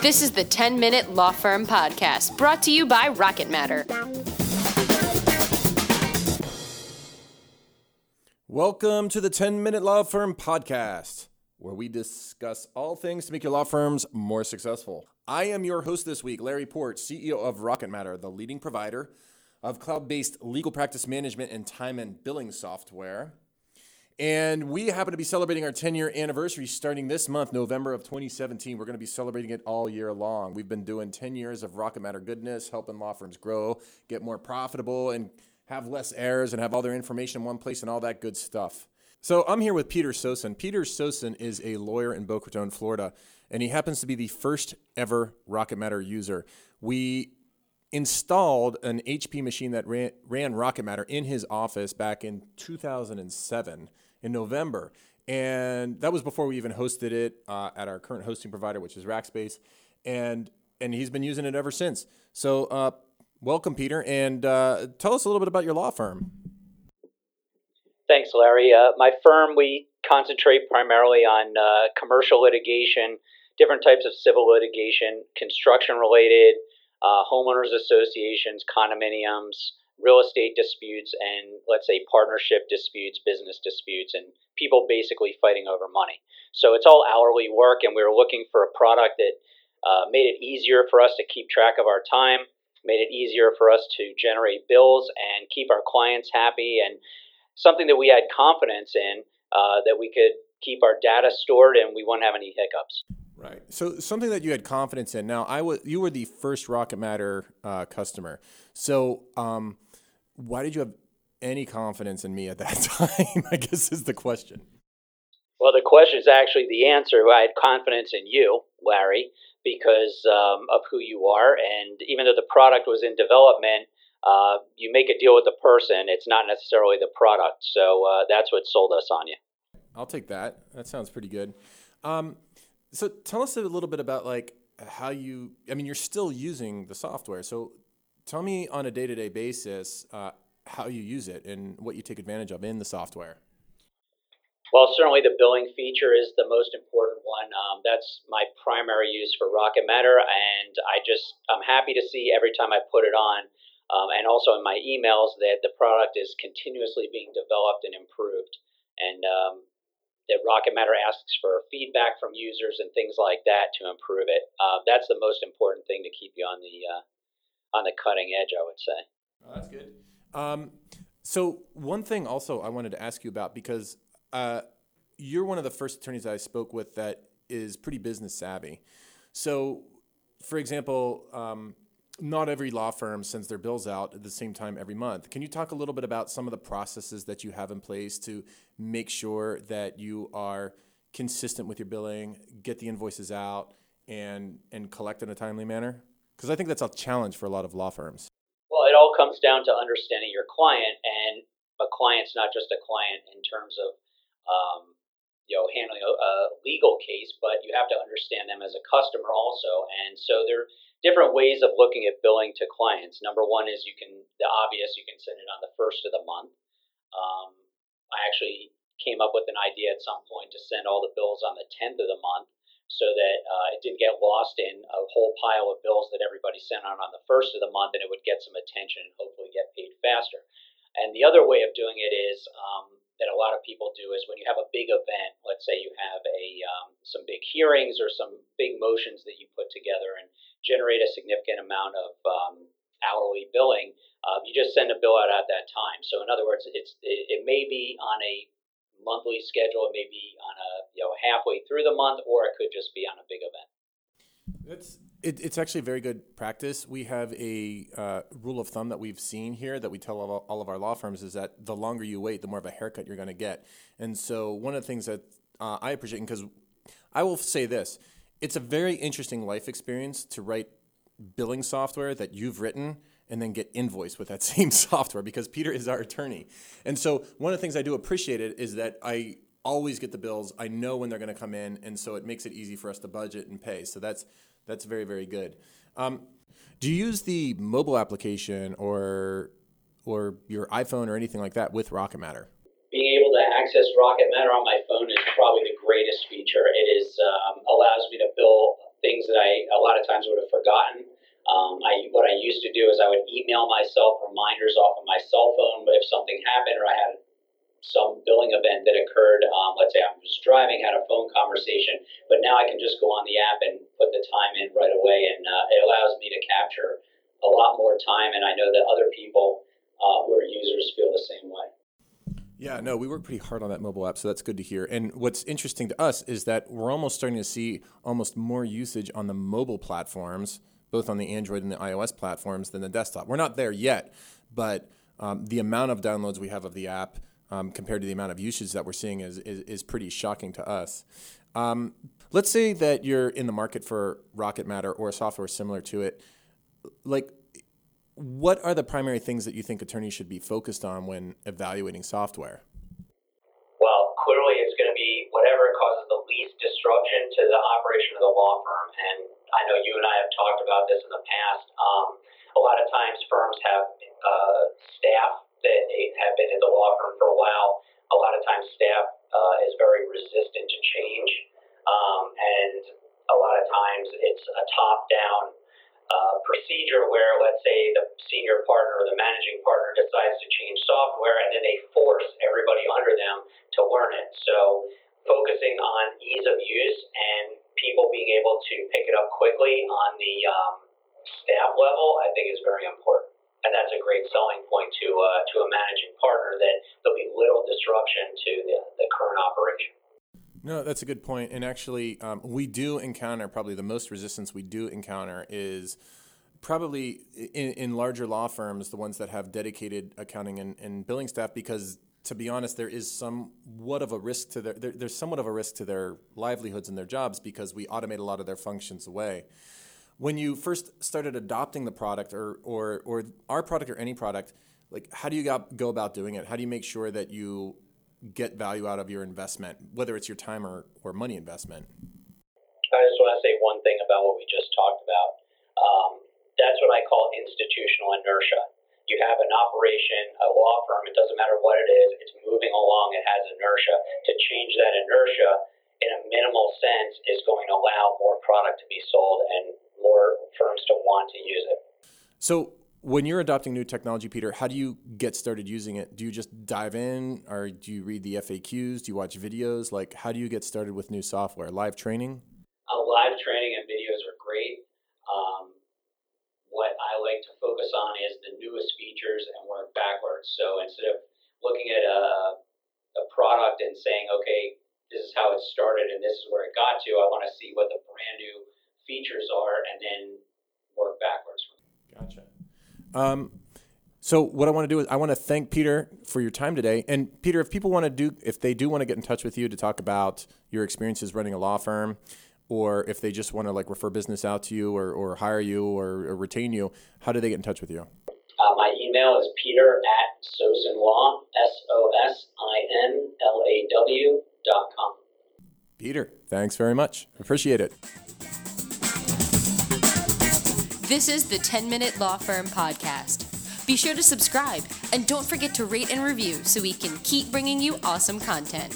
This is the 10 Minute Law Firm Podcast, brought to you by Rocket Matter. Welcome to the 10 Minute Law Firm Podcast, where we discuss all things to make your law firms more successful. I am your host this week, Larry Port, CEO of Rocket Matter, the leading provider of cloud based legal practice management and time and billing software. And we happen to be celebrating our 10 year anniversary starting this month, November of 2017. We're going to be celebrating it all year long. We've been doing 10 years of Rocket Matter goodness, helping law firms grow, get more profitable, and have less errors and have all their information in one place and all that good stuff. So I'm here with Peter Sosin. Peter Sosin is a lawyer in Boca Raton, Florida, and he happens to be the first ever Rocket Matter user. We installed an HP machine that ran, ran Rocket Matter in his office back in 2007 in November. And that was before we even hosted it uh, at our current hosting provider, which is Rackspace. And, and he's been using it ever since. So, uh, welcome, Peter. And uh, tell us a little bit about your law firm. Thanks, Larry. Uh, my firm, we concentrate primarily on uh, commercial litigation, different types of civil litigation, construction related, uh, homeowners associations, condominiums, real estate disputes and let's say partnership disputes, business disputes, and people basically fighting over money. So it's all hourly work, and we were looking for a product that uh, made it easier for us to keep track of our time, made it easier for us to generate bills and keep our clients happy, and something that we had confidence in uh, that we could keep our data stored and we wouldn't have any hiccups. Right. So something that you had confidence in. Now, I was you were the first Rocket Matter uh, customer. So um, why did you have any confidence in me at that time? I guess is the question. Well, the question is actually the answer. I had confidence in you, Larry, because um, of who you are. And even though the product was in development, uh, you make a deal with the person. It's not necessarily the product. So uh, that's what sold us on you. I'll take that. That sounds pretty good. Um, so tell us a little bit about like how you. I mean, you're still using the software. So Tell me on a day to day basis uh, how you use it and what you take advantage of in the software. Well, certainly the billing feature is the most important one. Um, that's my primary use for Rocket Matter, and I just I'm happy to see every time I put it on, um, and also in my emails that the product is continuously being developed and improved, and um, that Rocket Matter asks for feedback from users and things like that to improve it. Uh, that's the most important thing to keep you on the uh, on the cutting edge, I would say. Oh, that's good. Um, so one thing also I wanted to ask you about because uh, you're one of the first attorneys I spoke with that is pretty business savvy. So, for example, um, not every law firm sends their bills out at the same time every month. Can you talk a little bit about some of the processes that you have in place to make sure that you are consistent with your billing, get the invoices out, and and collect in a timely manner? Because I think that's a challenge for a lot of law firms. Well, it all comes down to understanding your client, and a client's not just a client in terms of um, you know handling a, a, legal case, but you have to understand them as a customer also. And so there are different ways of looking at billing to clients. Number one is you can the obvious you can send it on the first of the month. Um, I actually came up with an idea at some point to send all the bills on the tenth of the month so that uh, it didn't get lost in a whole pile of bills that everybody sent out on the first of the month, and it would get some attention and hopefully get paid faster. And the other way of doing it is um, that a lot of people do is when you have a big event, let's say you have a um, some big hearings or some big motions that you put together and generate a significant amount of um, hourly billing, uh, you just send a bill out at that time. So in other words, it's it, it may be on a monthly schedule. It may be on a you know halfway through the month, or it could just be on a big event. That's it, it's actually very good practice. We have a uh, rule of thumb that we've seen here that we tell all, all, of our law firms is that the longer you wait, the more of a haircut you're going to get. And so one of the things that uh, I appreciate, because I will say this, it's a very interesting life experience to write billing software that you've written and then get invoiced with that same software because Peter is our attorney. And so one of the things I do appreciate it is that I always get the bills. I know when they're going to come in, and so it makes it easy for us to budget and pay. So that's that's very very good. Um, do you use the mobile application or or your iPhone or anything like that with Rocket Matter? Being able to access Rocket Matter on my phone is probably the greatest feature. It is um, allows me to bill things that I a lot of do is I would email myself reminders off of my cell phone if something happened or I had some billing event that occurred. Um, let's say I was driving, had a phone conversation, but now I can just go on the app and put the time in right away, and uh, it allows me to capture a lot more time. And I know that other people uh, who are users feel the same way. Yeah, no, we work pretty hard on that mobile app, so that's good to hear. And what's interesting to us is that we're almost starting to see almost more usage on the mobile platforms, both on the Android and the iOS platforms, than the desktop. We're not there yet, but um, the amount of downloads we have of the app um, compared to the amount of usage that we're seeing is, is, is pretty shocking to us. Um, let's say that you're in the market for Rocket Matter or software similar to it. Like, what are the primary things that you think attorneys should be focused on when evaluating software? Well, clearly it's going to be whatever causes the least disruption to the operation of the law firm. And I know you and I have talked about this in the past. Um, a lot of times firms have uh, staff that have been in the law firm for a while, a lot of times staff uh, is very resistant to change. Um, and a lot of times it's a top down uh, procedure where, let's say, the senior partner or the managing partner decides to change software and then they force everybody under them to learn it. So, focusing on ease of use and people being able to pick it up quickly on the um, staff level, I think is very important and that's a great selling point to uh, to a managing partner that there'll be to the, the current operation. No, that's a good point. And actually, um, we do encounter probably the most resistance we do encounter is probably in, in larger law firms, the ones that have dedicated accounting and, and billing staff, because to be honest, there is somewhat of a risk to their there, there's somewhat of a risk to their livelihoods and their jobs because we automate a lot of their functions away when you first started adopting the product or, or, or our product or any product, like how do you go about doing it? How do you make sure that you get value out of your investment, whether it's your time or, or money investment? I just want to say one thing about what we just talked about. Um, that's what I call institutional inertia. You have an operation, a law firm, it doesn't matter what it is, it's moving along, it has inertia. To change that inertia in a minimal sense is going to allow more product to be sold and more firms to want to use it. So, when you're adopting new technology, Peter, how do you get started using it? Do you just dive in, or do you read the FAQs? Do you watch videos? Like, how do you get started with new software? Live training? Uh, live training and videos are great. Um, what I like to focus on is the newest features and work backwards. So instead of looking at a, a product and saying, okay, this is how it started and this is where it got to, I want to see what the brand new features are and then work backwards. Gotcha. Um, so what I want to do is I want to thank Peter for your time today. And Peter, if people want to do, if they do want to get in touch with you to talk about your experiences running a law firm, or if they just want to like refer business out to you or, or hire you or, or retain you, how do they get in touch with you? Uh, my email is peter at sosinlaw, S-O-S-I-N-L-A-W dot com. Peter, thanks very much. Appreciate it. This is the 10 Minute Law Firm Podcast. Be sure to subscribe and don't forget to rate and review so we can keep bringing you awesome content.